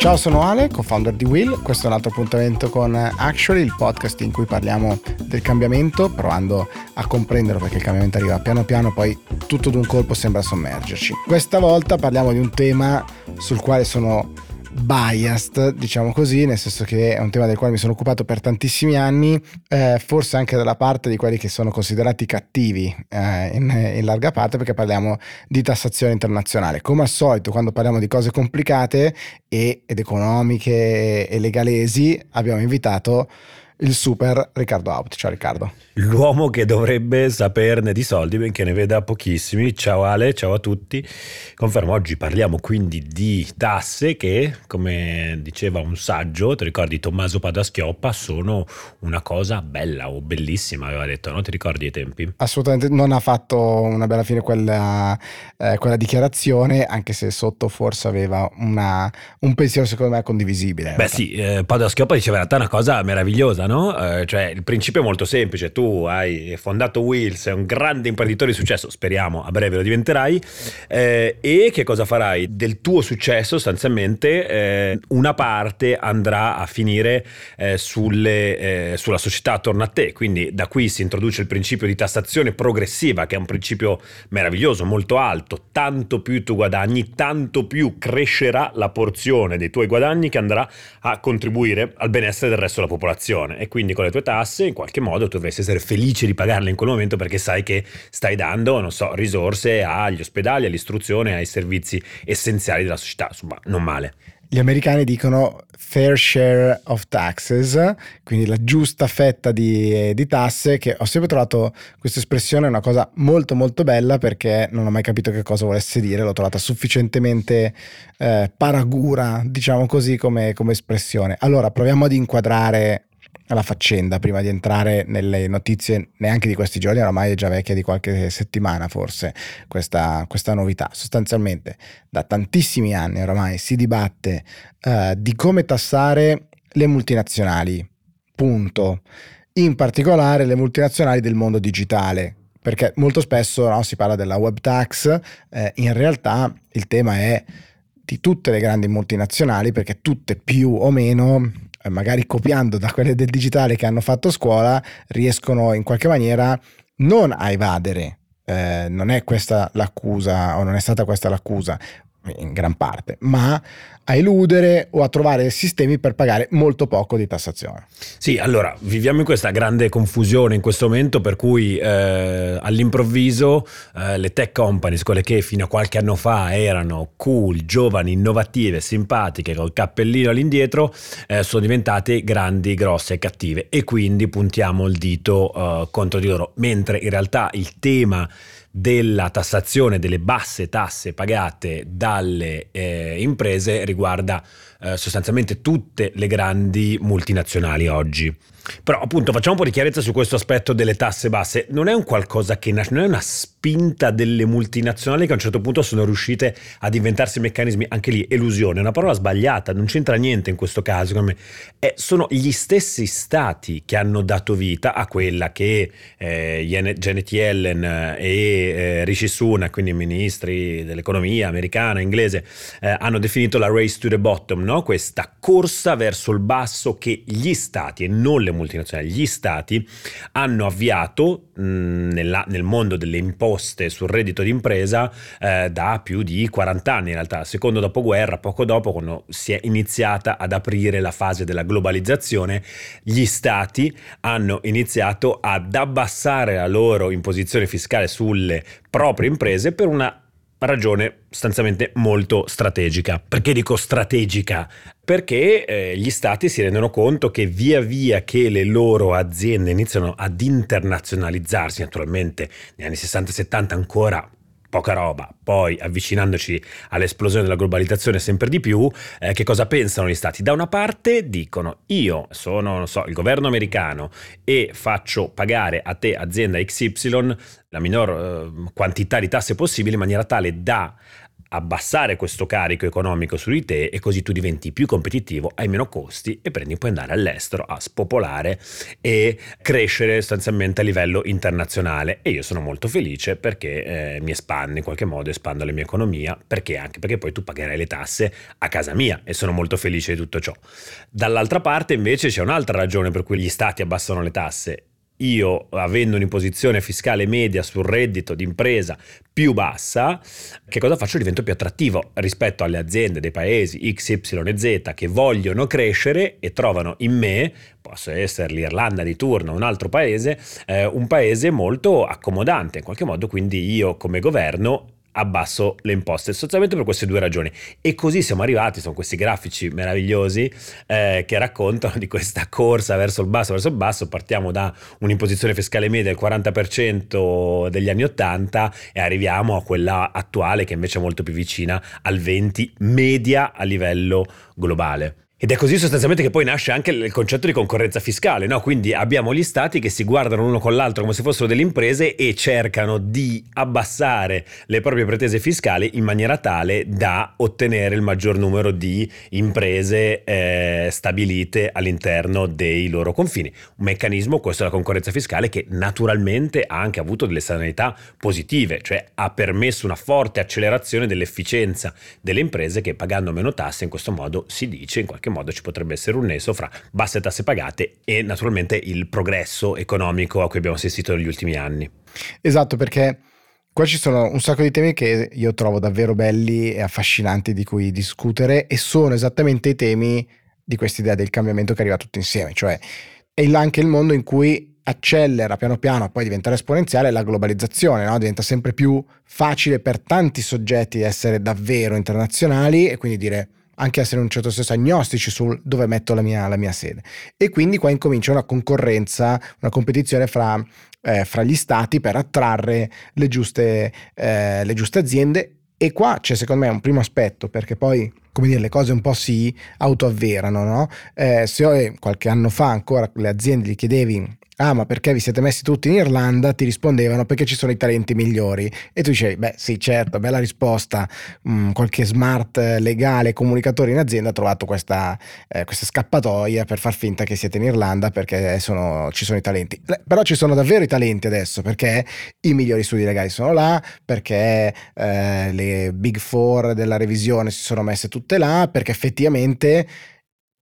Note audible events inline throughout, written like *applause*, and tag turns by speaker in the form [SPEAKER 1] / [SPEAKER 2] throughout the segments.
[SPEAKER 1] Ciao, sono Ale, co-founder di Will. Questo è un altro appuntamento con Actually, il podcast in cui parliamo del cambiamento, provando a comprenderlo perché il cambiamento arriva piano piano, poi tutto d'un colpo sembra sommergerci. Questa volta parliamo di un tema sul quale sono biased, diciamo così, nel senso che è un tema del quale mi sono occupato per tantissimi anni, eh, forse anche dalla parte di quelli che sono considerati cattivi eh, in, in, larga parte, perché parliamo di tassazione internazionale. Come al solito, quando parliamo di cose complicate e, ed economiche e legalesi, abbiamo invitato il super Riccardo Out. Ciao Riccardo.
[SPEAKER 2] L'uomo che dovrebbe saperne di soldi, benché ne veda pochissimi. Ciao Ale, ciao a tutti. Confermo, oggi parliamo quindi di tasse che, come diceva un saggio, ti ricordi Tommaso Padaschioppa, sono una cosa bella o bellissima, aveva detto, no? Ti ricordi i tempi?
[SPEAKER 1] Assolutamente, non ha fatto una bella fine quella, eh, quella dichiarazione, anche se sotto forse aveva una, un pensiero secondo me condivisibile.
[SPEAKER 2] Beh sì, eh, Padaschioppa diceva in realtà una cosa meravigliosa, no? Eh, cioè il principio è molto semplice, tu hai fondato Will, sei un grande imprenditore di successo, speriamo a breve lo diventerai, eh, e che cosa farai? Del tuo successo sostanzialmente eh, una parte andrà a finire eh, sulle, eh, sulla società attorno a te, quindi da qui si introduce il principio di tassazione progressiva, che è un principio meraviglioso, molto alto, tanto più tu guadagni, tanto più crescerà la porzione dei tuoi guadagni che andrà a contribuire al benessere del resto della popolazione e quindi con le tue tasse in qualche modo tu dovresti essere felice di pagarle in quel momento perché sai che stai dando, non so, risorse agli ospedali, all'istruzione, ai servizi essenziali della società, insomma, non male.
[SPEAKER 1] Gli americani dicono fair share of taxes, quindi la giusta fetta di, di, tasse, che ho sempre trovato questa espressione una cosa molto molto bella perché non ho mai capito che cosa volesse dire, l'ho trovata sufficientemente eh, paragura, diciamo così, come, come espressione. Allora proviamo ad inquadrare la faccenda prima di entrare nelle notizie neanche di questi giorni, oramai è già vecchia di qualche settimana forse questa, questa novità. Sostanzialmente da tantissimi anni oramai si dibatte uh, di come tassare le multinazionali, punto. In particolare le multinazionali del mondo digitale, perché molto spesso no, si parla della web tax, eh, in realtà il tema è di tutte le grandi multinazionali perché tutte più o meno magari copiando da quelle del digitale che hanno fatto scuola, riescono in qualche maniera non a evadere. Eh, non è questa l'accusa o non è stata questa l'accusa in gran parte, ma a eludere o a trovare sistemi per pagare molto poco di tassazione.
[SPEAKER 2] Sì, allora viviamo in questa grande confusione in questo momento per cui eh, all'improvviso eh, le tech companies, quelle che fino a qualche anno fa erano cool, giovani, innovative, simpatiche, col cappellino all'indietro, eh, sono diventate grandi, grosse e cattive e quindi puntiamo il dito eh, contro di loro, mentre in realtà il tema della tassazione delle basse tasse pagate dalle eh, imprese riguarda eh, sostanzialmente tutte le grandi multinazionali oggi. Però appunto facciamo un po' di chiarezza su questo aspetto delle tasse basse. Non è un qualcosa che nasce, non è una spinta delle multinazionali che a un certo punto sono riuscite ad inventarsi meccanismi, anche lì elusione, è una parola sbagliata, non c'entra niente in questo caso, secondo me. Eh, sono gli stessi stati che hanno dato vita a quella che eh, Janet Yellen e eh, Rishi Sunak, quindi ministri dell'economia americana, inglese, eh, hanno definito la race to the bottom, no? questa corsa verso il basso che gli stati e non le multinazionali, gli stati hanno avviato mh, nella, nel mondo delle imposte sul reddito d'impresa eh, da più di 40 anni in realtà, secondo dopoguerra, poco dopo quando si è iniziata ad aprire la fase della globalizzazione, gli stati hanno iniziato ad abbassare la loro imposizione fiscale sulle proprie imprese per una ragione sostanzialmente molto strategica. Perché dico strategica? Perché eh, gli stati si rendono conto che via via che le loro aziende iniziano ad internazionalizzarsi, naturalmente negli anni 60 70 ancora poca roba. Poi avvicinandoci all'esplosione della globalizzazione sempre di più, eh, che cosa pensano gli stati? Da una parte dicono io sono so, il governo americano e faccio pagare a te azienda XY la minor eh, quantità di tasse possibile in maniera tale da abbassare questo carico economico su di te e così tu diventi più competitivo, hai meno costi e prendi puoi andare all'estero a spopolare e crescere sostanzialmente a livello internazionale e io sono molto felice perché eh, mi espande in qualche modo, espando la mia economia, perché anche perché poi tu pagherai le tasse a casa mia e sono molto felice di tutto ciò. Dall'altra parte invece c'è un'altra ragione per cui gli stati abbassano le tasse io avendo un'imposizione fiscale media sul reddito d'impresa più bassa, che cosa faccio? Divento più attrattivo rispetto alle aziende dei paesi X, Y e Z che vogliono crescere e trovano in me, posso essere l'Irlanda di turno, un altro paese, eh, un paese molto accomodante in qualche modo, quindi io come governo abbasso le imposte, sostanzialmente per queste due ragioni. E così siamo arrivati, sono questi grafici meravigliosi eh, che raccontano di questa corsa verso il basso, verso il basso, partiamo da un'imposizione fiscale media del 40% degli anni 80 e arriviamo a quella attuale che invece è molto più vicina al 20% media a livello globale. Ed è così sostanzialmente che poi nasce anche il concetto di concorrenza fiscale, no? Quindi abbiamo gli stati che si guardano l'uno con l'altro come se fossero delle imprese e cercano di abbassare le proprie pretese fiscali in maniera tale da ottenere il maggior numero di imprese eh, stabilite all'interno dei loro confini. Un meccanismo, questo della concorrenza fiscale, che naturalmente ha anche avuto delle sanità positive, cioè ha permesso una forte accelerazione dell'efficienza delle imprese che pagando meno tasse in questo modo si dice in qualche qualche modo ci potrebbe essere un nesso fra basse tasse pagate e naturalmente il progresso economico a cui abbiamo assistito negli ultimi anni.
[SPEAKER 1] Esatto, perché qua ci sono un sacco di temi che io trovo davvero belli e affascinanti di cui discutere e sono esattamente i temi di questa idea del cambiamento che arriva tutto insieme, cioè è anche il mondo in cui accelera piano piano a poi diventare esponenziale la globalizzazione, no? diventa sempre più facile per tanti soggetti essere davvero internazionali e quindi dire anche essere in un certo senso agnostici sul dove metto la mia, la mia sede. E quindi qua incomincia una concorrenza, una competizione fra, eh, fra gli stati per attrarre le giuste, eh, le giuste aziende e qua c'è secondo me un primo aspetto, perché poi, come dire, le cose un po' si autoavverano, no? Eh, se qualche anno fa ancora le aziende gli chiedevi ah ma perché vi siete messi tutti in Irlanda? Ti rispondevano perché ci sono i talenti migliori. E tu dicevi, beh sì certo, bella risposta, mm, qualche smart legale comunicatore in azienda ha trovato questa, eh, questa, scappatoia per far finta che siete in Irlanda perché sono, ci sono i talenti. Però ci sono davvero i talenti adesso perché i migliori studi legali sono là, perché eh, le big four della revisione si sono messe tutte là, perché effettivamente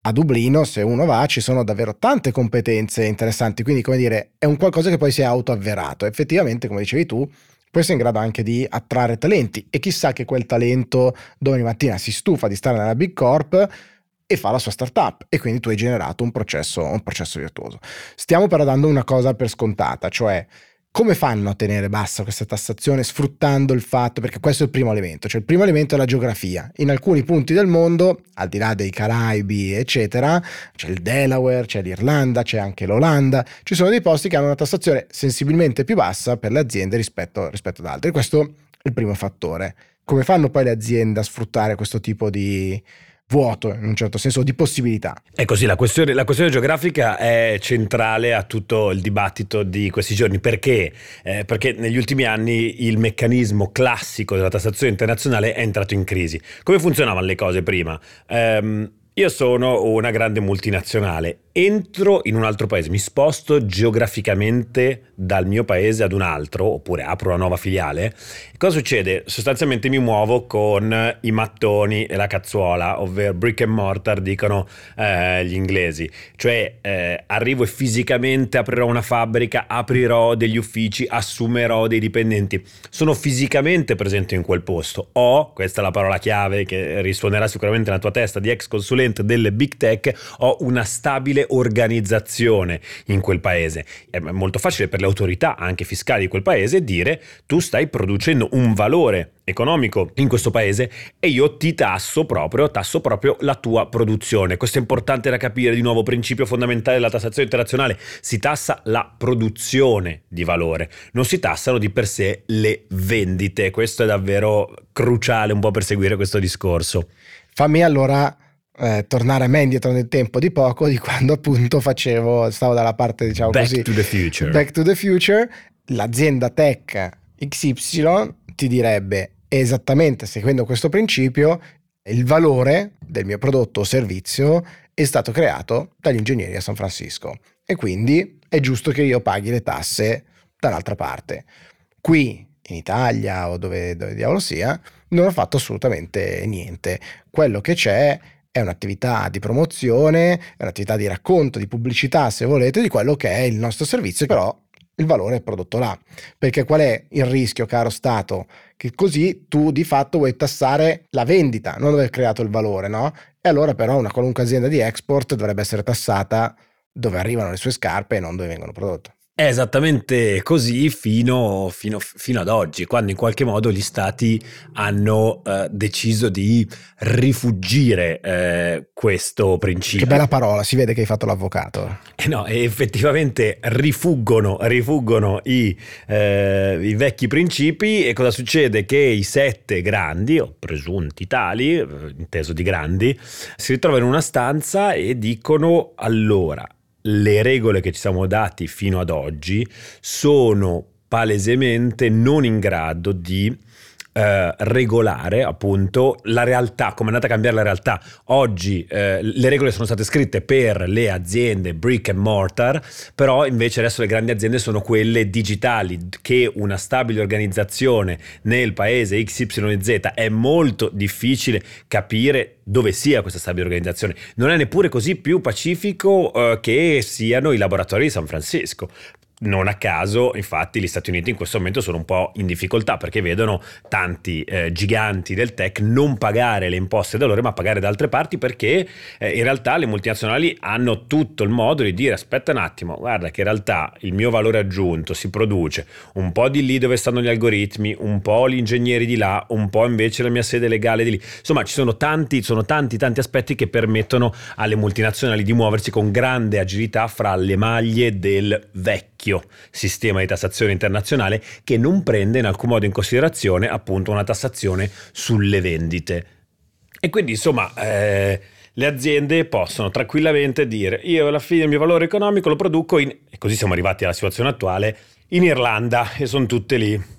[SPEAKER 1] a Dublino, se uno va, ci sono davvero tante competenze interessanti, quindi come dire, è un qualcosa che poi si è autoavverato. Effettivamente, come dicevi tu, puoi essere in grado anche di attrarre talenti e chissà che quel talento domani mattina si stufa di stare nella Big Corp e fa la sua startup e quindi tu hai generato un processo, un processo virtuoso. Stiamo però dando una cosa per scontata, cioè come fanno a tenere bassa questa tassazione sfruttando il fatto, perché questo è il primo elemento, cioè il primo elemento è la geografia. In alcuni punti del mondo, al di là dei Caraibi, eccetera, c'è il Delaware, c'è l'Irlanda, c'è anche l'Olanda, ci sono dei posti che hanno una tassazione sensibilmente più bassa per le aziende rispetto, rispetto ad altri. Questo è il primo fattore. Come fanno poi le aziende a sfruttare questo tipo di, vuoto in un certo senso di possibilità.
[SPEAKER 2] È così, la questione, la questione geografica è centrale a tutto il dibattito di questi giorni. Perché? Eh, perché negli ultimi anni il meccanismo classico della tassazione internazionale è entrato in crisi. Come funzionavano le cose prima? Um, io sono una grande multinazionale entro in un altro paese, mi sposto geograficamente dal mio paese ad un altro, oppure apro una nuova filiale, cosa succede? Sostanzialmente mi muovo con i mattoni e la cazzuola, ovvero brick and mortar, dicono eh, gli inglesi. Cioè eh, arrivo e fisicamente aprirò una fabbrica, aprirò degli uffici, assumerò dei dipendenti. Sono fisicamente presente in quel posto. Ho, questa è la parola chiave che risuonerà sicuramente nella tua testa di ex consulente delle big tech, ho una stabile organizzazione in quel paese. È molto facile per le autorità, anche fiscali di quel paese, dire tu stai producendo un valore economico in questo paese e io ti tasso proprio, tasso proprio la tua produzione. Questo è importante da capire, di nuovo principio fondamentale della tassazione internazionale, si tassa la produzione di valore, non si tassano di per sé le vendite. Questo è davvero cruciale un po' per seguire questo discorso.
[SPEAKER 1] Fammi allora eh, tornare a me indietro nel tempo di poco, di quando appunto facevo, stavo dalla parte diciamo
[SPEAKER 2] Back
[SPEAKER 1] così,
[SPEAKER 2] to.
[SPEAKER 1] Back to the future, l'azienda tech XY ti direbbe esattamente seguendo questo principio, il valore del mio prodotto o servizio è stato creato dagli ingegneri a San Francisco e quindi è giusto che io paghi le tasse dall'altra parte. Qui in Italia o dove, dove diavolo sia, non ho fatto assolutamente niente. Quello che c'è è un'attività di promozione, è un'attività di racconto, di pubblicità, se volete, di quello che è il nostro servizio, però il valore è prodotto là. Perché qual è il rischio, caro Stato? Che così tu di fatto vuoi tassare la vendita, non aver creato il valore, no? E allora però una qualunque azienda di export dovrebbe essere tassata dove arrivano le sue scarpe e non dove vengono prodotte.
[SPEAKER 2] È esattamente così fino, fino, fino, ad oggi, quando in qualche modo gli stati hanno eh, deciso di rifugire eh, questo principio.
[SPEAKER 1] Che bella parola, si vede che hai fatto l'avvocato.
[SPEAKER 2] Eh no, effettivamente rifuggono, rifuggono i, eh, i, vecchi principi e cosa succede? Che i sette grandi, o presunti tali, eh, inteso di grandi, si ritrovano in una stanza e dicono allora le regole che ci siamo dati fino ad oggi sono palesemente non in grado di eh, regolare appunto la realtà, come è andata a cambiare la realtà. Oggi eh, le regole sono state scritte per le aziende brick and mortar, però invece adesso le grandi aziende sono quelle digitali che una stabile organizzazione nel paese XYZ è molto difficile capire dove sia questa stabile organizzazione. Non è neppure così più pacifico eh, che siano i laboratori di San Francisco. Non a caso, infatti, gli Stati Uniti in questo momento sono un po' in difficoltà perché vedono tanti eh, giganti del tech non pagare le imposte da loro, ma pagare da altre parti perché eh, in realtà le multinazionali hanno tutto il modo di dire aspetta un attimo, guarda che in realtà il mio valore aggiunto si produce un po' di lì dove stanno gli algoritmi, un po' gli ingegneri di là, un po' invece la mia sede legale di lì. Insomma, ci sono tanti, sono tanti, tanti aspetti che permettono alle multinazionali di muoversi con grande agilità fra le maglie del vecchio vecchio sistema di tassazione internazionale che non prende in alcun modo in considerazione appunto una tassazione sulle vendite. E quindi insomma eh, le aziende possono tranquillamente dire io alla fine il mio valore economico lo produco in, e così siamo arrivati alla situazione attuale, in Irlanda e sono tutte lì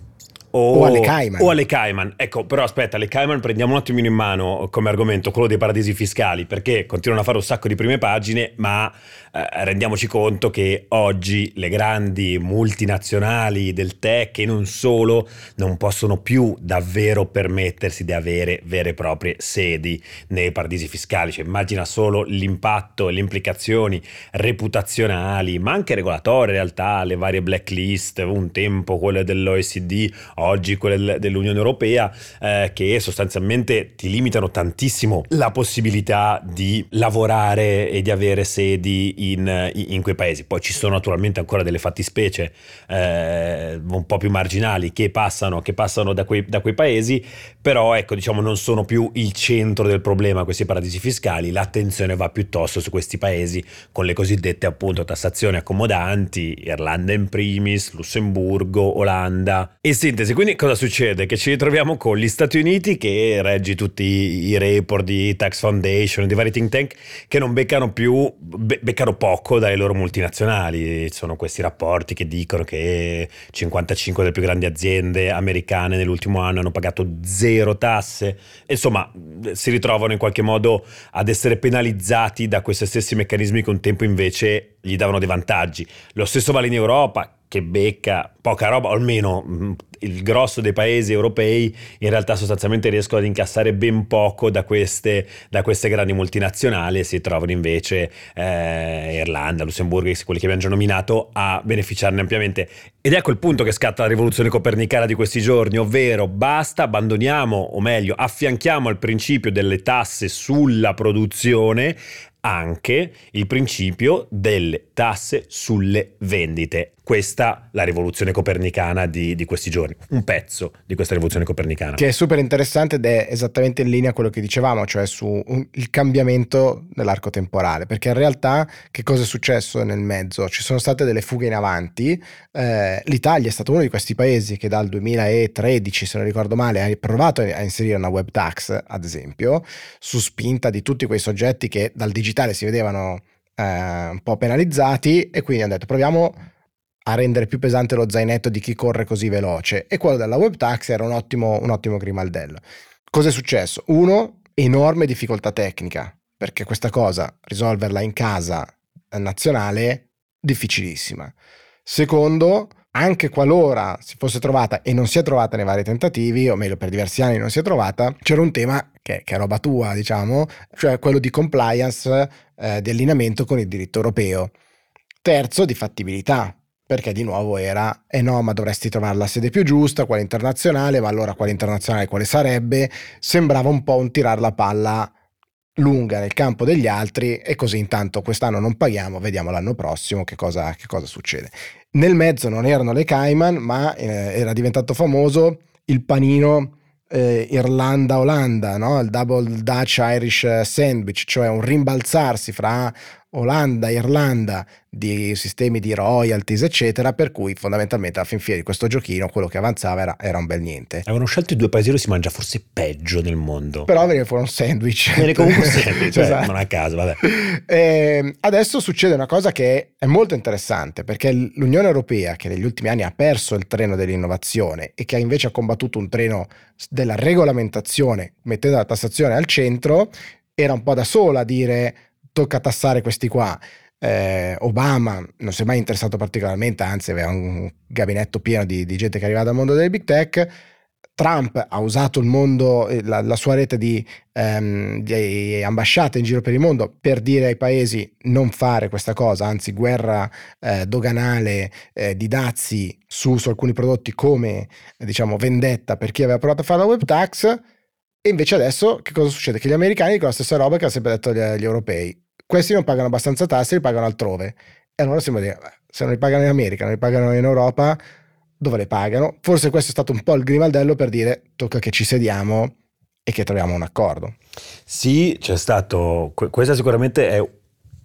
[SPEAKER 1] o, o, alle Cayman.
[SPEAKER 2] O alle Cayman. Ecco, però aspetta, le Cayman prendiamo un attimino in mano come argomento quello dei paradisi fiscali, perché continuano a fare un sacco di prime pagine, ma eh, rendiamoci conto che oggi le grandi multinazionali del tech e non solo non possono più davvero permettersi di avere vere e proprie sedi nei paradisi fiscali. Cioè, immagina solo l'impatto e le implicazioni reputazionali, ma anche regolatorie in realtà, le varie blacklist, un tempo quelle dell'OECD oggi quelle dell'Unione Europea, eh, che sostanzialmente ti limitano tantissimo la possibilità di lavorare e di avere sedi in, in quei paesi. Poi ci sono naturalmente ancora delle fattispecie eh, un po' più marginali che passano, che passano da, quei, da quei paesi, però ecco diciamo non sono più il centro del problema questi paradisi fiscali, l'attenzione va piuttosto su questi paesi con le cosiddette appunto tassazioni accomodanti, Irlanda in primis, Lussemburgo, Olanda. In sintesi paesi. Quindi cosa succede? Che ci ritroviamo con gli Stati Uniti che reggi tutti i report di Tax Foundation, di vari think tank che non beccano più, be- beccano poco dai loro multinazionali. Ci sono questi rapporti che dicono che 55 delle più grandi aziende americane nell'ultimo anno hanno pagato zero tasse. Insomma, si ritrovano in qualche modo ad essere penalizzati da questi stessi meccanismi che un tempo invece gli davano dei vantaggi. Lo stesso vale in Europa che becca poca roba, o almeno mm, il grosso dei paesi europei in realtà sostanzialmente riescono ad incassare ben poco da queste, da queste grandi multinazionali e si trovano invece eh, Irlanda, Lussemburgo, quelli che abbiamo già nominato, a beneficiarne ampiamente. Ed ecco il punto che scatta la rivoluzione copernicana di questi giorni, ovvero basta, abbandoniamo, o meglio, affianchiamo al principio delle tasse sulla produzione anche il principio delle tasse sulle vendite. Questa la rivoluzione copernicana di, di, questi giorni, un pezzo di questa rivoluzione copernicana.
[SPEAKER 1] Che è super interessante ed è esattamente in linea con quello che dicevamo, cioè sul cambiamento nell'arco temporale, perché in realtà che cosa è successo nel mezzo? Ci sono state delle fughe in avanti, eh, l'Italia è stato uno di questi paesi che dal 2013, se non ricordo male, ha provato a inserire una web tax, ad esempio, su spinta di tutti quei soggetti che dal digitale si vedevano eh, un po' penalizzati e quindi hanno detto proviamo a rendere più pesante lo zainetto di chi corre così veloce e quello della web tax era un ottimo, un ottimo grimaldello. Cosa è successo? Uno, enorme difficoltà tecnica, perché questa cosa, risolverla in casa nazionale, difficilissima. Secondo, anche qualora si fosse trovata e non si è trovata nei vari tentativi, o meglio per diversi anni non si è trovata, c'era un tema che, che è roba tua, diciamo, cioè quello di compliance, eh, di allineamento con il diritto europeo. Terzo, di fattibilità, perché di nuovo era, eh no, ma dovresti trovare la sede più giusta, quale internazionale, ma allora quale internazionale quale sarebbe? Sembrava un po' un tirare la palla lunga nel campo degli altri e così intanto quest'anno non paghiamo, vediamo l'anno prossimo che cosa, che cosa succede. Nel mezzo non erano le Cayman, ma eh, era diventato famoso il panino eh, Irlanda-Olanda, no? il Double Dutch Irish Sandwich, cioè un rimbalzarsi fra Olanda, Irlanda, di sistemi di royalties, eccetera, per cui fondamentalmente alla fin fine di questo giochino quello che avanzava era, era un bel niente.
[SPEAKER 2] Avevano scelto i due paesi dove si mangia forse peggio nel mondo.
[SPEAKER 1] Però veniva fuori un sandwich. *laughs*
[SPEAKER 2] Viene comunque un sandwich, eh, *laughs* esatto. non a caso, vabbè.
[SPEAKER 1] E ehm, adesso succede una cosa che è molto interessante, perché l'Unione Europea, che negli ultimi anni ha perso il treno dell'innovazione e che ha invece combattuto un treno della regolamentazione, mettendo la tassazione al centro, era un po' da sola a dire tocca tassare questi qua. Eh, Obama non si è mai interessato particolarmente, anzi aveva un gabinetto pieno di, di, gente che arrivava dal mondo delle big tech. Trump ha usato il mondo, eh, la, la sua rete di, ehm, di, ambasciate in giro per il mondo per dire ai paesi non fare questa cosa, anzi guerra eh, doganale eh, di dazi su, su, alcuni prodotti come diciamo vendetta per chi aveva provato a fare la web tax e invece adesso che cosa succede? Che gli americani dicono la stessa roba che ha sempre detto gli, gli europei. Questi non pagano abbastanza tasse, li pagano altrove. E allora sembra dire, se non li pagano in America, non li pagano in Europa, dove le pagano? Forse questo è stato un po' il grimaldello per dire tocca che ci sediamo e che troviamo un accordo.
[SPEAKER 2] Sì, c'è stato, questa sicuramente è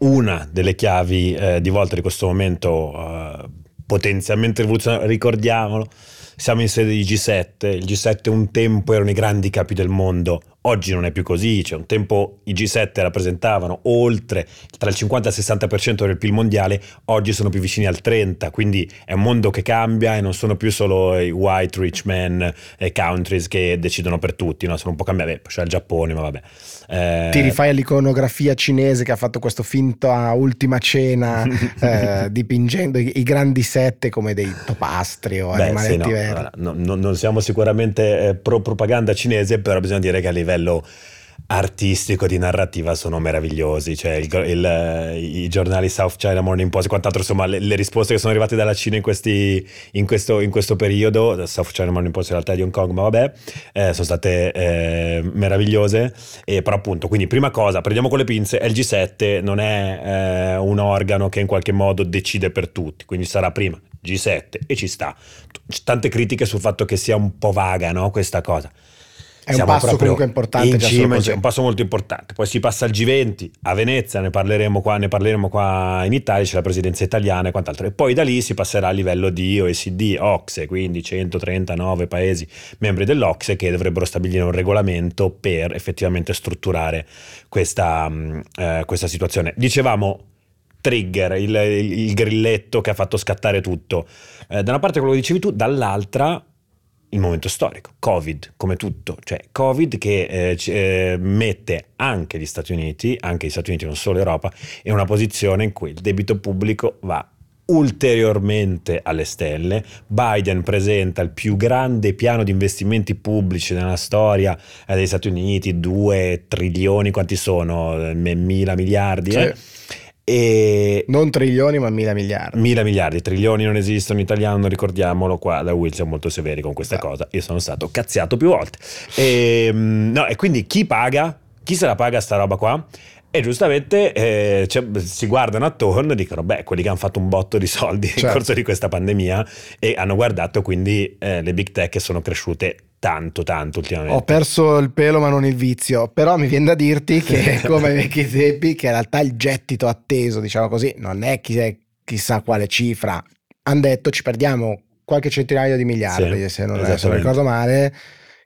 [SPEAKER 2] una delle chiavi eh, di volta di questo momento eh, potenzialmente rivoluzionario, ricordiamolo siamo in sede di G7, il G7 un tempo erano i grandi capi del mondo, oggi non è più così, cioè un tempo i G7 rappresentavano oltre tra il 50 e il 60% del PIL mondiale, oggi sono più vicini al 30%, quindi è un mondo che cambia e non sono più solo i white rich men e countries che decidono per tutti, no? sono un po' cambiati, c'è il Giappone, ma vabbè.
[SPEAKER 1] Eh... Ti rifai all'iconografia cinese che ha fatto questo finto a ultima cena *laughs* eh, dipingendo i, i, grandi sette come dei topastri o Beh, animaletti sì, no, veri.
[SPEAKER 2] No, no, non siamo sicuramente eh, pro propaganda cinese, però bisogna dire che a livello artistico di narrativa sono meravigliosi cioè il, il, i giornali South China Morning Post e quant'altro insomma le, le, risposte che sono arrivate dalla Cina in, questi, in, questo, in questo, periodo South China Morning Post in realtà di Hong Kong ma vabbè eh, sono state eh, meravigliose. E però appunto quindi prima cosa prendiamo con le pinze LG7 non è eh, un organo che in qualche modo decide per tutti quindi sarà prima G7 e ci sta. Tante critiche sul fatto che sia un po' vaga no, questa cosa
[SPEAKER 1] è un passo comunque importante.
[SPEAKER 2] In cima, è un passo molto importante. Poi si passa al G20, a Venezia ne parleremo qua, ne parleremo qua in Italia, c'è la presidenza italiana e quant'altro. E poi da lì si passerà a livello di OECD, OXE, quindi 139 paesi membri dell'OXE che dovrebbero stabilire un regolamento per effettivamente strutturare questa, mm, eh, questa situazione. Dicevamo trigger, il, il, grilletto che ha fatto scattare tutto. Eh, da una parte quello che dicevi tu, dall'altra il momento storico, Covid come tutto, cioè Covid che eh, eh, mette anche gli Stati Uniti, anche gli Stati Uniti non solo l'Europa, in una posizione in cui il debito pubblico va ulteriormente alle stelle. Biden presenta il più grande piano di investimenti pubblici nella storia eh, degli Stati Uniti, 2 trilioni, quanti sono? Mila miliardi? Sì. Eh?
[SPEAKER 1] E non trilioni ma mila miliardi.
[SPEAKER 2] Mila miliardi, trilioni non esistono in italiano, ricordiamolo qua da Will siamo molto severi con questa esatto. cosa. Io sono stato cazziato più volte. E, ehm, no, e quindi chi paga? Chi se la paga sta roba qua? E giustamente eh, cioè, si guardano attorno e dicono, beh, quelli che hanno fatto un botto di soldi certo. nel corso di questa pandemia e hanno guardato quindi eh, le big tech sono cresciute tanto, tanto ultimamente.
[SPEAKER 1] Ho perso il pelo ma non il vizio, però mi viene da dirti che *laughs* come ai vecchi tempi, che in realtà il gettito atteso, diciamo così, non è chissà quale cifra. Hanno detto ci perdiamo qualche centinaio di miliardi, sì, se non adesso ricordo male,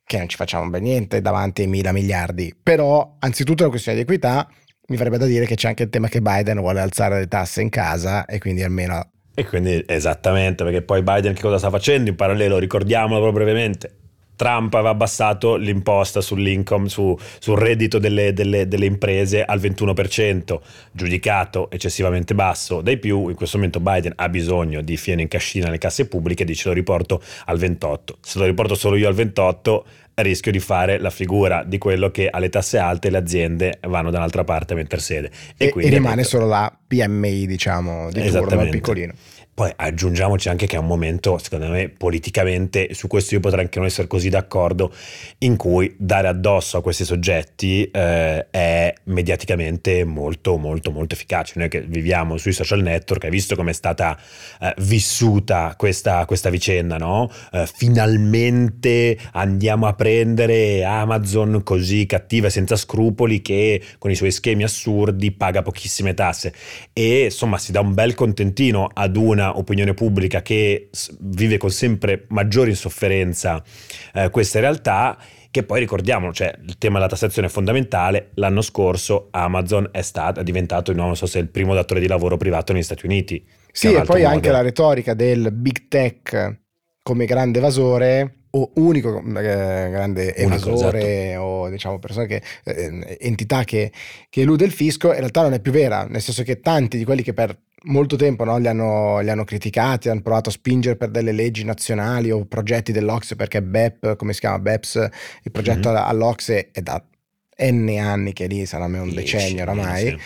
[SPEAKER 1] che non ci facciamo ben niente davanti ai mila miliardi. Però, anzitutto è una questione di equità, mi farebbe da dire che c'è anche il tema che Biden vuole alzare le tasse in casa e quindi almeno
[SPEAKER 2] E quindi esattamente, perché poi Biden che cosa sta facendo in parallelo? Ricordiamolo brevemente. Trump aveva abbassato l'imposta sull'income, su, sul reddito delle, delle, delle, imprese al 21%, giudicato eccessivamente basso dai più. In questo momento Biden ha bisogno di fieno in cascina nelle casse pubbliche e dice lo riporto al 28%. Se lo riporto solo io al 28%, rischio di fare la figura di quello che alle tasse alte le aziende vanno da un'altra parte a mettere sede.
[SPEAKER 1] E, e, e rimane solo la PMI, diciamo, di turno, piccolino.
[SPEAKER 2] Poi aggiungiamoci anche che è un momento, secondo me, politicamente, su questo io potrei anche non essere così d'accordo, in cui dare addosso a questi soggetti eh, è mediaticamente molto, molto, molto efficace. Noi che viviamo sui social network, hai visto come è stata eh, vissuta questa, questa vicenda, no? Eh, finalmente andiamo a prendere Amazon così cattiva e senza scrupoli che con i suoi schemi assurdi paga pochissime tasse. E insomma si dà un bel contentino ad una opinione pubblica che vive con sempre maggiore insofferenza eh, queste realtà che poi ricordiamo, cioè il tema della tassazione è fondamentale, l'anno scorso Amazon è, stato, è diventato, non so se è il primo datore di lavoro privato negli Stati Uniti.
[SPEAKER 1] Sì, e poi modo. anche la retorica del big tech come grande evasore o unico eh, grande evasore unico, esatto. o diciamo persone che, eh, entità che, che elude il fisco in realtà non è più vera, nel senso che tanti di quelli che per molto tempo no, li, hanno, li, hanno, criticati, hanno provato a spingere per delle leggi nazionali o progetti dell'Ox perché BEP, come si chiama BEPS, il progetto mm-hmm. all'Ox è da N anni che lì sarà un decennio oramai. Sì.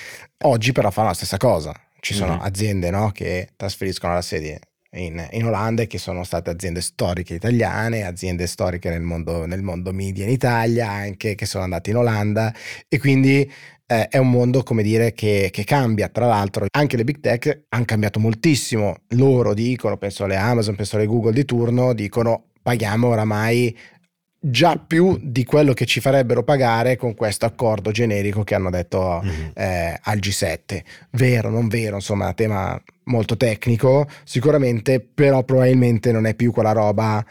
[SPEAKER 1] Oggi però fanno la stessa cosa. Ci sono mm-hmm. aziende no, che trasferiscono la sede in, in, Olanda che sono state aziende storiche italiane, aziende storiche nel mondo, nel mondo media in Italia anche che sono andate in Olanda e quindi eh, è un mondo, come dire, che, che, cambia. Tra l'altro, anche le big tech hanno cambiato moltissimo. Loro dicono, penso alle Amazon, penso alle Google di turno, dicono paghiamo oramai già più di quello che ci farebbero pagare con questo accordo generico che hanno detto mm-hmm. eh, al G7. Vero, non vero, insomma, tema molto tecnico, sicuramente, però probabilmente non è più quella roba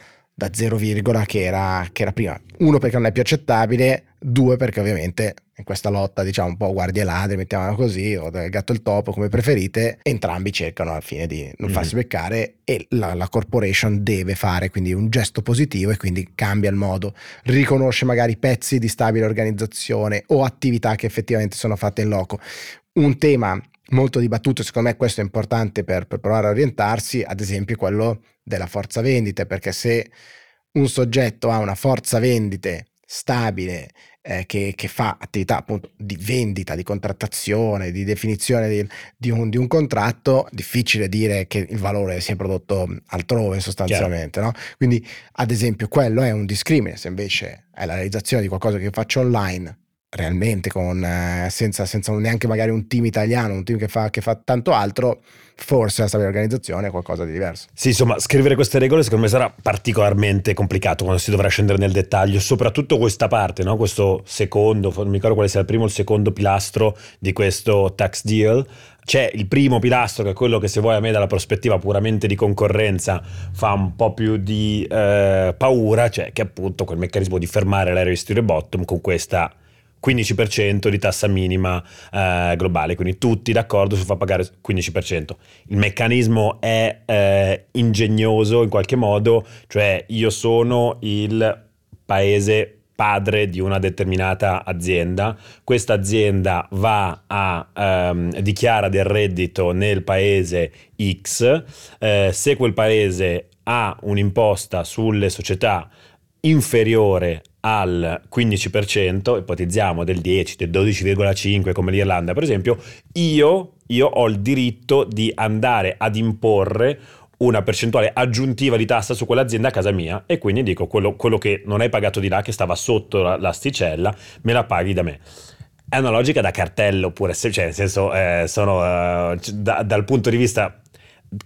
[SPEAKER 1] da 0, che era, che era prima. Uno perché non è più accettabile, due perché ovviamente in questa lotta diciamo un po' guardie ladri, mettiamola così, o del gatto e il topo come preferite, entrambi cercano alla fine di non mm-hmm. farsi beccare e la, la, corporation deve fare quindi un gesto positivo e quindi cambia il modo, riconosce magari pezzi di stabile organizzazione o attività che effettivamente sono fatte in loco. Un tema molto dibattuto, secondo me questo è importante per, per provare a orientarsi, ad esempio quello della forza vendite, perché se un soggetto ha una forza vendite stabile eh, che, che, fa attività appunto di vendita, di contrattazione, di definizione di, di, un, di, un, contratto, difficile dire che il valore sia prodotto altrove sostanzialmente. No? Quindi ad esempio quello è un discrimine, se invece è la realizzazione di qualcosa che faccio online realmente con, eh, senza, senza, neanche magari un team italiano, un team che fa, che fa tanto altro, forse la stabile organizzazione è qualcosa di diverso.
[SPEAKER 2] Sì, insomma, scrivere queste regole secondo me sarà particolarmente complicato quando si dovrà scendere nel dettaglio, soprattutto questa parte, no? questo secondo, non mi ricordo quale sia il primo o il secondo pilastro di questo tax deal. C'è il primo pilastro che è quello che se vuoi a me dalla prospettiva puramente di concorrenza fa un po' più di eh, paura, cioè che è appunto quel meccanismo di fermare l'area di bottom con questa 15% di tassa minima eh, globale, quindi tutti d'accordo su far pagare 15%. Il meccanismo è eh, ingegnoso in qualche modo, cioè io sono il paese padre di una determinata azienda, questa azienda va a ehm, dichiara del reddito nel paese X, eh, se quel paese ha un'imposta sulle società inferiore al 15%, ipotizziamo del 10, del 12,5 come l'Irlanda per esempio, io, io ho il diritto di andare ad imporre una percentuale aggiuntiva di tassa su quell'azienda a casa mia e quindi dico quello, quello che non hai pagato di là, che stava sotto la, l'asticella, me la paghi da me. È una logica da cartello, pure cioè nel senso, eh, sono, eh, da, dal punto di vista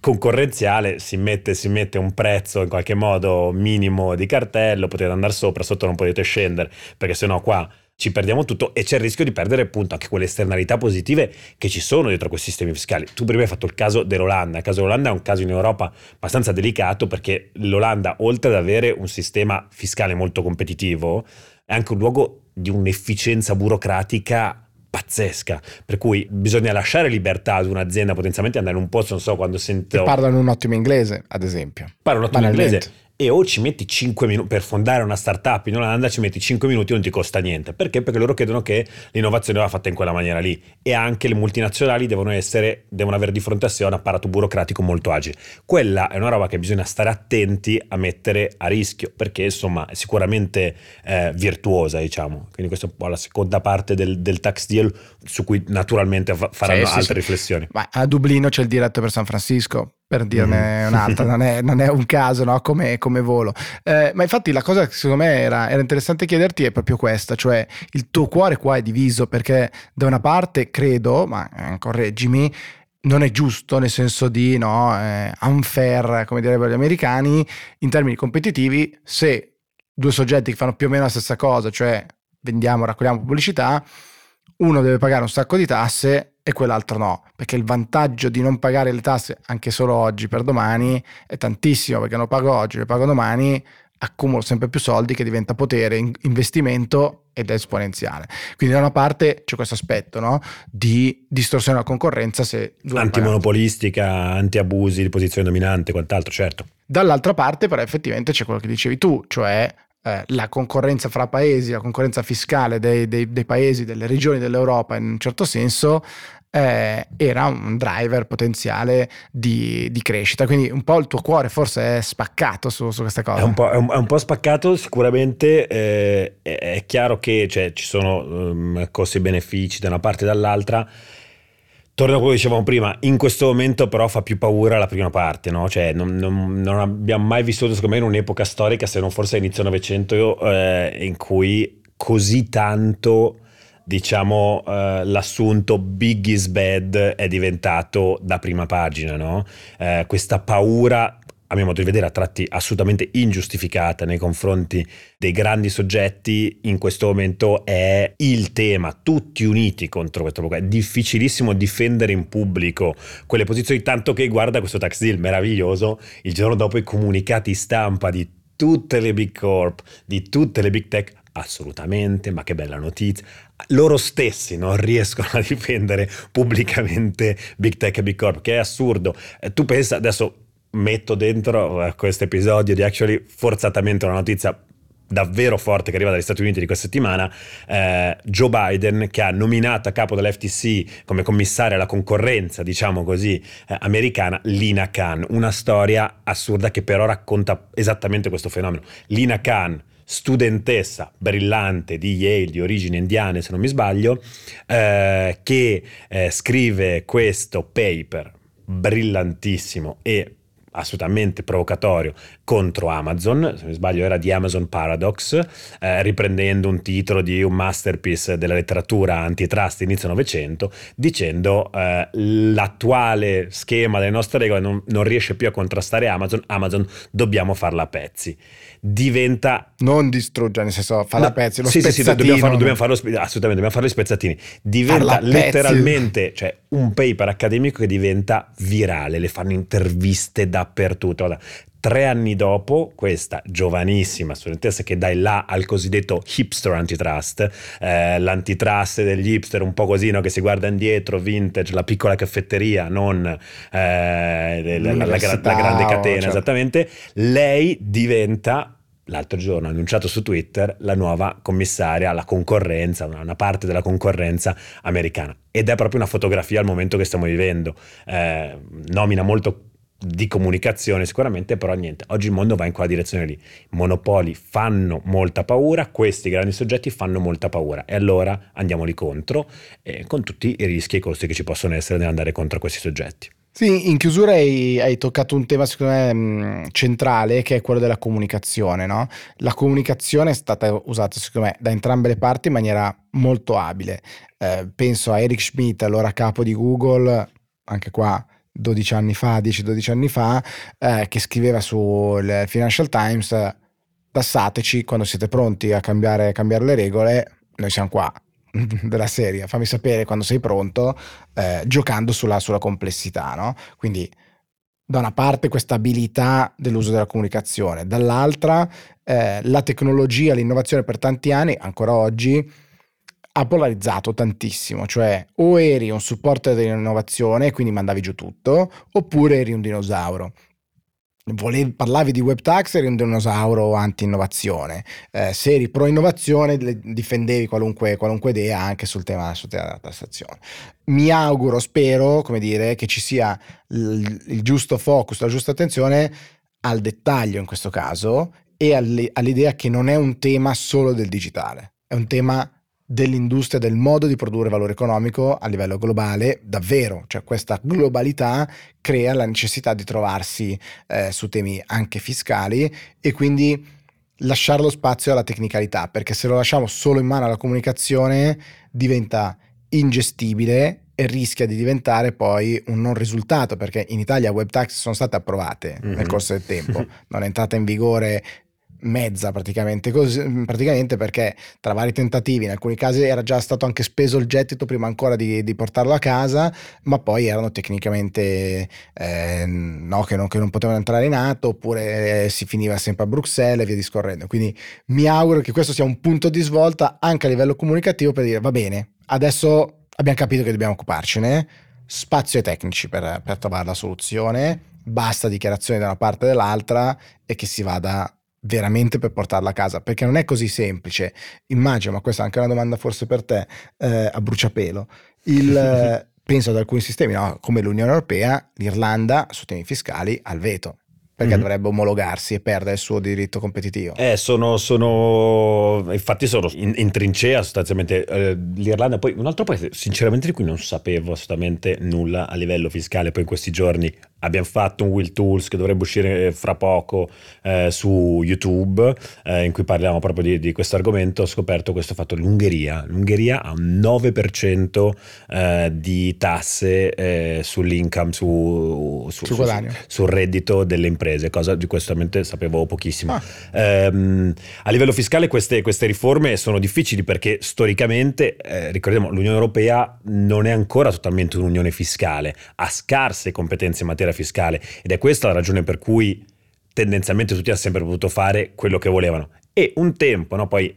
[SPEAKER 2] concorrenziale si mette, si mette, un prezzo in qualche modo minimo di cartello, potete andare sopra, sotto non potete scendere, perché sennò qua ci perdiamo tutto e c'è il rischio di perdere appunto anche quelle esternalità positive che ci sono dietro questi sistemi fiscali. Tu prima hai fatto il caso dell'Olanda, il caso dell'Olanda è un caso in Europa abbastanza delicato perché l'Olanda oltre ad avere un sistema fiscale molto competitivo è anche un luogo di un'efficienza burocratica pazzesca, per cui bisogna lasciare libertà ad un'azienda potenzialmente andare in un posto, non so, quando sento...
[SPEAKER 1] Parlano un ottimo inglese, ad esempio.
[SPEAKER 2] Parlano un ottimo inglese e o ci metti 5 minuti per fondare una startup in Olanda ci metti 5 minuti e non ti costa niente. Perché? Perché loro credono che l'innovazione va fatta in quella maniera lì. E anche le multinazionali devono essere devono avere di fronte a sé un apparato burocratico molto agile. Quella è una roba che bisogna stare attenti a mettere a rischio perché insomma è sicuramente eh, virtuosa diciamo. Quindi questa è un po' la seconda parte del, del tax deal su cui naturalmente faranno sì, altre sì, riflessioni.
[SPEAKER 1] Ma a Dublino c'è il diretto per San Francisco per dirne mm. un'altra, non è, non è, un caso no? come, come volo. Eh, ma infatti la cosa che secondo me era, era, interessante chiederti è proprio questa, cioè il tuo cuore qua è diviso perché da una parte credo, ma eh, correggimi, non è giusto nel senso di no, eh, unfair, come direbbero gli americani, in termini competitivi, se due soggetti che fanno più o meno la stessa cosa, cioè vendiamo, raccogliamo pubblicità, uno deve pagare un sacco di tasse e quell'altro no, perché il vantaggio di non pagare le tasse anche solo oggi per domani è tantissimo, perché lo pago oggi, lo pago domani, accumulo sempre più soldi che diventa potere, investimento ed è esponenziale. Quindi da una parte c'è questo aspetto no? di distorsione della concorrenza se
[SPEAKER 2] antimonopolistica, anti-abusi di posizione dominante, quant'altro, certo.
[SPEAKER 1] Dall'altra parte però effettivamente c'è quello che dicevi tu, cioè eh, la concorrenza fra paesi, la concorrenza fiscale dei, dei, dei, paesi, delle regioni dell'Europa in un certo senso eh, era un driver potenziale di, di, crescita. Quindi un po' il tuo cuore forse è spaccato su, su queste cose.
[SPEAKER 2] È un, è, un, è un po', spaccato sicuramente, eh, è, chiaro che cioè, ci sono um, costi e benefici da una parte e dall'altra. Torno a quello che dicevamo prima, in questo momento però fa più paura la prima parte, no? Cioè non, non, non abbiamo mai vissuto secondo me in un'epoca storica, se non forse inizio Novecento, eh, in cui così tanto diciamo uh, l'assunto big is bad è diventato da prima pagina, no? Uh, questa paura a mio modo di vedere, a tratti assolutamente ingiustificata nei confronti dei grandi soggetti, in questo momento è il tema, tutti uniti contro questo problema. È difficilissimo difendere in pubblico quelle posizioni, tanto che guarda questo tax deal meraviglioso, il giorno dopo i comunicati stampa di tutte le big corp, di tutte le big tech, assolutamente, ma che bella notizia. Loro stessi non *laughs* riescono a difendere pubblicamente Big Tech e Big Corp, che è assurdo. Eh, tu pensa, adesso metto dentro a questo episodio di Actually forzatamente una notizia davvero forte che arriva dagli Stati Uniti di questa settimana, eh, Joe Biden che ha nominato a capo dell'FTC come commissaria alla concorrenza, diciamo così, eh, americana, Lina Khan, una storia assurda che però racconta esattamente questo fenomeno. Lina Khan studentessa brillante di Yale di origini indiane se non mi sbaglio eh, che eh, scrive questo paper brillantissimo e assolutamente provocatorio contro Amazon, se non sbaglio era di Amazon Paradox, eh, riprendendo un titolo di un masterpiece della letteratura antitrust inizio Novecento, dicendo eh, l'attuale schema delle nostre regole non, non, riesce più a contrastare Amazon, Amazon dobbiamo farla a pezzi. Diventa...
[SPEAKER 1] Non distrugge, nel senso farla a pezzi, lo
[SPEAKER 2] sì, sì, sì, dobbiamo farlo, dobbiamo farlo, assolutamente, dobbiamo farlo i spezzatini. Diventa letteralmente, cioè un paper accademico che diventa virale, le fanno interviste dappertutto. Guarda, tre anni dopo, questa giovanissima studentessa che dà il là al cosiddetto hipster antitrust, eh, l'antitrust degli hipster un po' così no? che si guarda indietro, vintage, la piccola caffetteria, non eh, la, la, la, grande catena, cioè. esattamente, lei diventa l'altro giorno ha annunciato su Twitter la nuova commissaria alla concorrenza, una parte della concorrenza americana. Ed è proprio una fotografia al momento che stiamo vivendo. Eh, nomina molto di comunicazione sicuramente, però niente, oggi il mondo va in quella direzione lì. I monopoli fanno molta paura, questi grandi soggetti fanno molta paura e allora andiamoli contro eh, con tutti i rischi e i costi che ci possono essere nell'andare contro questi soggetti.
[SPEAKER 1] Sì, in chiusura hai, hai, toccato un tema secondo me mh, centrale che è quello della comunicazione. No? La comunicazione è stata usata secondo me da entrambe le parti in maniera molto abile. Eh, penso a Eric Schmidt, allora capo di Google, anche qua 12 anni fa, 10-12 anni fa, eh, che scriveva sul Financial Times, tassateci quando siete pronti a cambiare, cambiare le regole, noi siamo qua *laughs* della serie, fammi sapere quando sei pronto, eh, giocando sulla, sulla complessità, no? Quindi da una parte questa abilità dell'uso della comunicazione, dall'altra eh, la tecnologia, l'innovazione per tanti anni, ancora oggi, ha polarizzato tantissimo, cioè o eri un supporter dell'innovazione, quindi mandavi giù tutto, oppure eri un dinosauro. Volevi, parlavi di web tax eri un dinosauro anti-innovazione, eh, se eri pro-innovazione difendevi qualunque, qualunque idea anche sul tema, sul tema, della tassazione. Mi auguro, spero, come dire, che ci sia il, il giusto focus, la giusta attenzione al dettaglio in questo caso e all'idea che non è un tema solo del digitale, è un tema dell'industria, del modo di produrre valore economico a livello globale, davvero, cioè questa globalità crea la necessità di trovarsi eh, su temi anche fiscali e quindi lasciare lo spazio alla tecnicalità, perché se lo lasciamo solo in mano alla comunicazione diventa ingestibile e rischia di diventare poi un non risultato perché in Italia web tax sono state approvate mm-hmm. nel corso del tempo, *laughs* non è entrata in vigore mezza praticamente, così, praticamente perché tra vari tentativi in alcuni casi era già stato anche speso il gettito prima ancora di, di portarlo a casa ma poi erano tecnicamente eh, no, che, non, che, non, potevano entrare in atto oppure eh, si finiva sempre a Bruxelles e via discorrendo. Quindi mi auguro che questo sia un punto di svolta anche a livello comunicativo per dire va bene adesso abbiamo capito che dobbiamo occuparcene spazio ai tecnici per, per trovare la soluzione basta dichiarazioni da una parte e dall'altra e che si vada veramente per portarla a casa, perché non è così semplice. Immagino, ma questa è anche una domanda forse per te, eh, a bruciapelo. Il, *laughs* penso ad alcuni sistemi, no? come l'Unione Europea, l'Irlanda su temi fiscali ha il veto perché mm-hmm. dovrebbe omologarsi e perdere il suo diritto competitivo.
[SPEAKER 2] Eh, sono, sono infatti sono in, in trincea sostanzialmente eh, l'Irlanda, poi un altro paese sinceramente di cui non sapevo assolutamente nulla a livello fiscale, poi in questi giorni abbiamo fatto un Will Tools che dovrebbe uscire fra poco eh, su YouTube eh, in cui parliamo proprio di, di questo argomento ho scoperto questo fatto l'Ungheria. l'Ungheria ha un 9% eh, di tasse eh, sull'income su, su, su, sul reddito delle imprese cosa di cui assolutamente sapevo pochissimo. Ah. Ehm, a livello fiscale queste, queste, riforme sono difficili perché storicamente eh, ricordiamo l'Unione Europea non è ancora totalmente un'unione fiscale. Ha scarse competenze in materia fiscale ed è questa la ragione per cui tendenzialmente tutti hanno sempre potuto fare quello che volevano. E un tempo, no, poi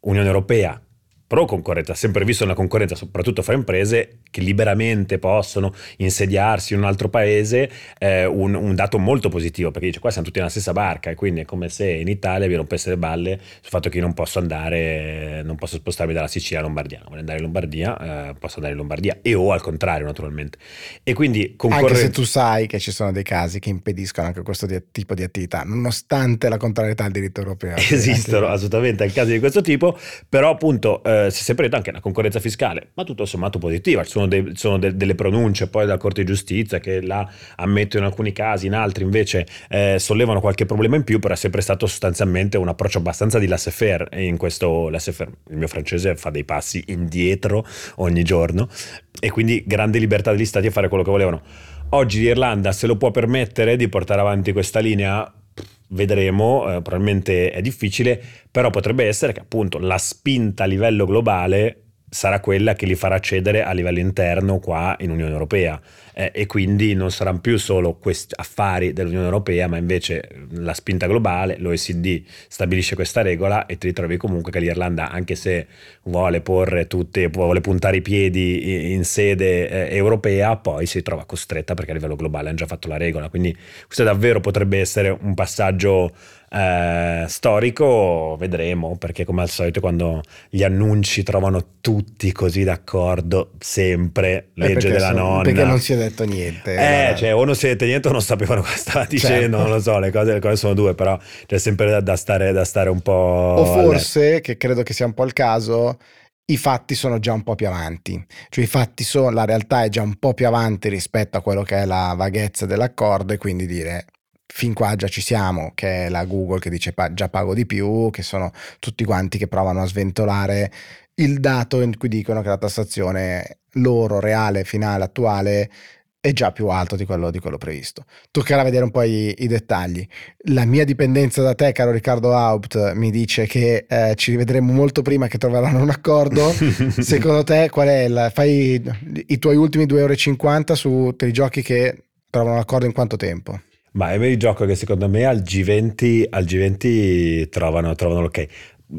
[SPEAKER 2] Unione Europea pro concorrenza, sempre visto una concorrenza soprattutto fra imprese che liberamente possono insediarsi in un altro paese, eh, un, un, dato molto positivo perché dice qua siamo tutti nella stessa barca e quindi è come se in Italia vi rompesse le balle sul fatto che io non posso andare, non posso spostarmi dalla Sicilia a Lombardia, voglio andare in Lombardia, eh, posso andare in Lombardia e o al contrario naturalmente. E quindi
[SPEAKER 1] concorrenza... Anche se tu sai che ci sono dei casi che impediscono anche questo di, tipo di attività, nonostante la contrarietà al diritto europeo. *laughs*
[SPEAKER 2] Esistono assolutamente casi di questo tipo, però appunto... Eh, eh, si è sempre detto anche una concorrenza fiscale, ma tutto sommato positiva. Ci sono, dei, sono de, delle pronunce poi dalla Corte di Giustizia che la ammettono in alcuni casi, in altri invece eh, sollevano qualche problema in più, però è sempre stato sostanzialmente un approccio abbastanza di laissez-faire. In questo laissez-faire, il mio francese fa dei passi indietro ogni giorno e quindi grande libertà degli stati a fare quello che volevano. Oggi l'Irlanda se lo può permettere di portare avanti questa linea vedremo, eh, probabilmente è difficile, però potrebbe essere che appunto la spinta a livello globale sarà quella che li farà cedere a livello interno qua in Unione Europea. Eh, e quindi non saranno più solo questi affari dell'Unione Europea ma invece la spinta globale, l'OECD stabilisce questa regola e ti ritrovi comunque che l'Irlanda anche se vuole porre tutte, vuole puntare i piedi in sede eh, europea poi si trova costretta perché a livello globale hanno già fatto la regola. Quindi questo davvero potrebbe essere un passaggio eh, storico vedremo perché come al solito quando gli annunci trovano tutti così d'accordo sempre legge della sono, nonna.
[SPEAKER 1] perché non si è detto niente
[SPEAKER 2] eh, cioè, o non si è detto niente o non sapevano cosa stava dicendo certo. non lo so le cose, le cose, sono due però c'è sempre da, da, stare, da stare un po'
[SPEAKER 1] o forse alle... che credo che sia un po' il caso i fatti sono già un po' più avanti, cioè i fatti sono, la realtà è già un po' più avanti rispetto a quello che è la vaghezza dell'accordo e quindi dire fin qua già ci siamo, che è la Google che dice già pago di più, che sono tutti quanti che provano a sventolare il dato in cui dicono che la tassazione loro reale, finale, attuale è già più alto di quello, di quello previsto. Toccherà vedere un po' i, i, dettagli. La mia dipendenza da te, caro Riccardo Haupt, mi dice che eh, ci rivedremo molto prima che troveranno un accordo. *laughs* Secondo te qual è il... Fai i tuoi ultimi 2,50 euro su te giochi che trovano un accordo in quanto tempo?
[SPEAKER 2] Ma è il gioco che secondo me al G20, al G20 trovano, trovano l'ok.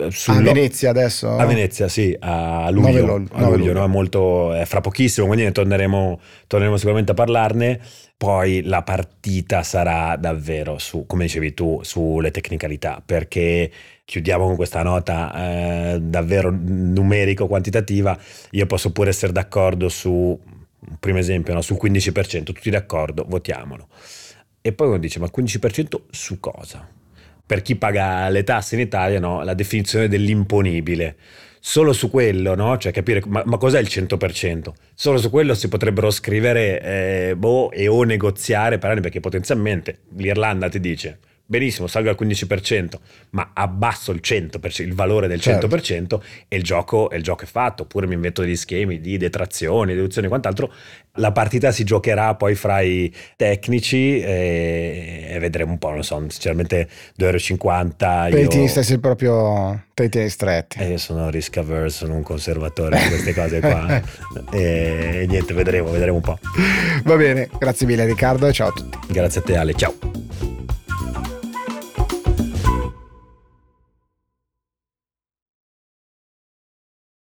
[SPEAKER 1] sul a Venezia adesso?
[SPEAKER 2] A Venezia, sì, a luglio. 9 a luglio, luglio. No? Molto, è fra pochissimo, quindi ne torneremo, torneremo sicuramente a parlarne. Poi la partita sarà davvero su, come dicevi tu, sulle tecnicalità, perché chiudiamo con questa nota eh, davvero numerico-quantitativa. Io posso pure essere d'accordo su, un primo esempio, no? sul 15%, tutti d'accordo, votiamolo. E poi uno dice, ma 15% su cosa? per chi paga le tasse in Italia, no? la definizione dell'imponibile. Solo su quello, no? cioè capire ma, ma, cos'è il 100%? Solo su quello si potrebbero scrivere eh, boh, e o negoziare per anni, perché potenzialmente l'Irlanda ti dice benissimo, salgo al 15%, ma abbasso il 100%, il valore del 100% certo. e il gioco, il gioco è fatto, oppure mi invento degli schemi di detrazioni, deduzioni e quant'altro. La partita si giocherà poi fra i tecnici e, e vedremo un po', non so, sinceramente 2,50
[SPEAKER 1] euro. Per io... i stessi proprio te li tieni stretti.
[SPEAKER 2] E io sono risk averse, sono un conservatore di queste cose qua e, *laughs* e niente, vedremo, vedremo un po'.
[SPEAKER 1] Va bene, grazie mille Riccardo e ciao a tutti.
[SPEAKER 2] Grazie a te Ale, ciao.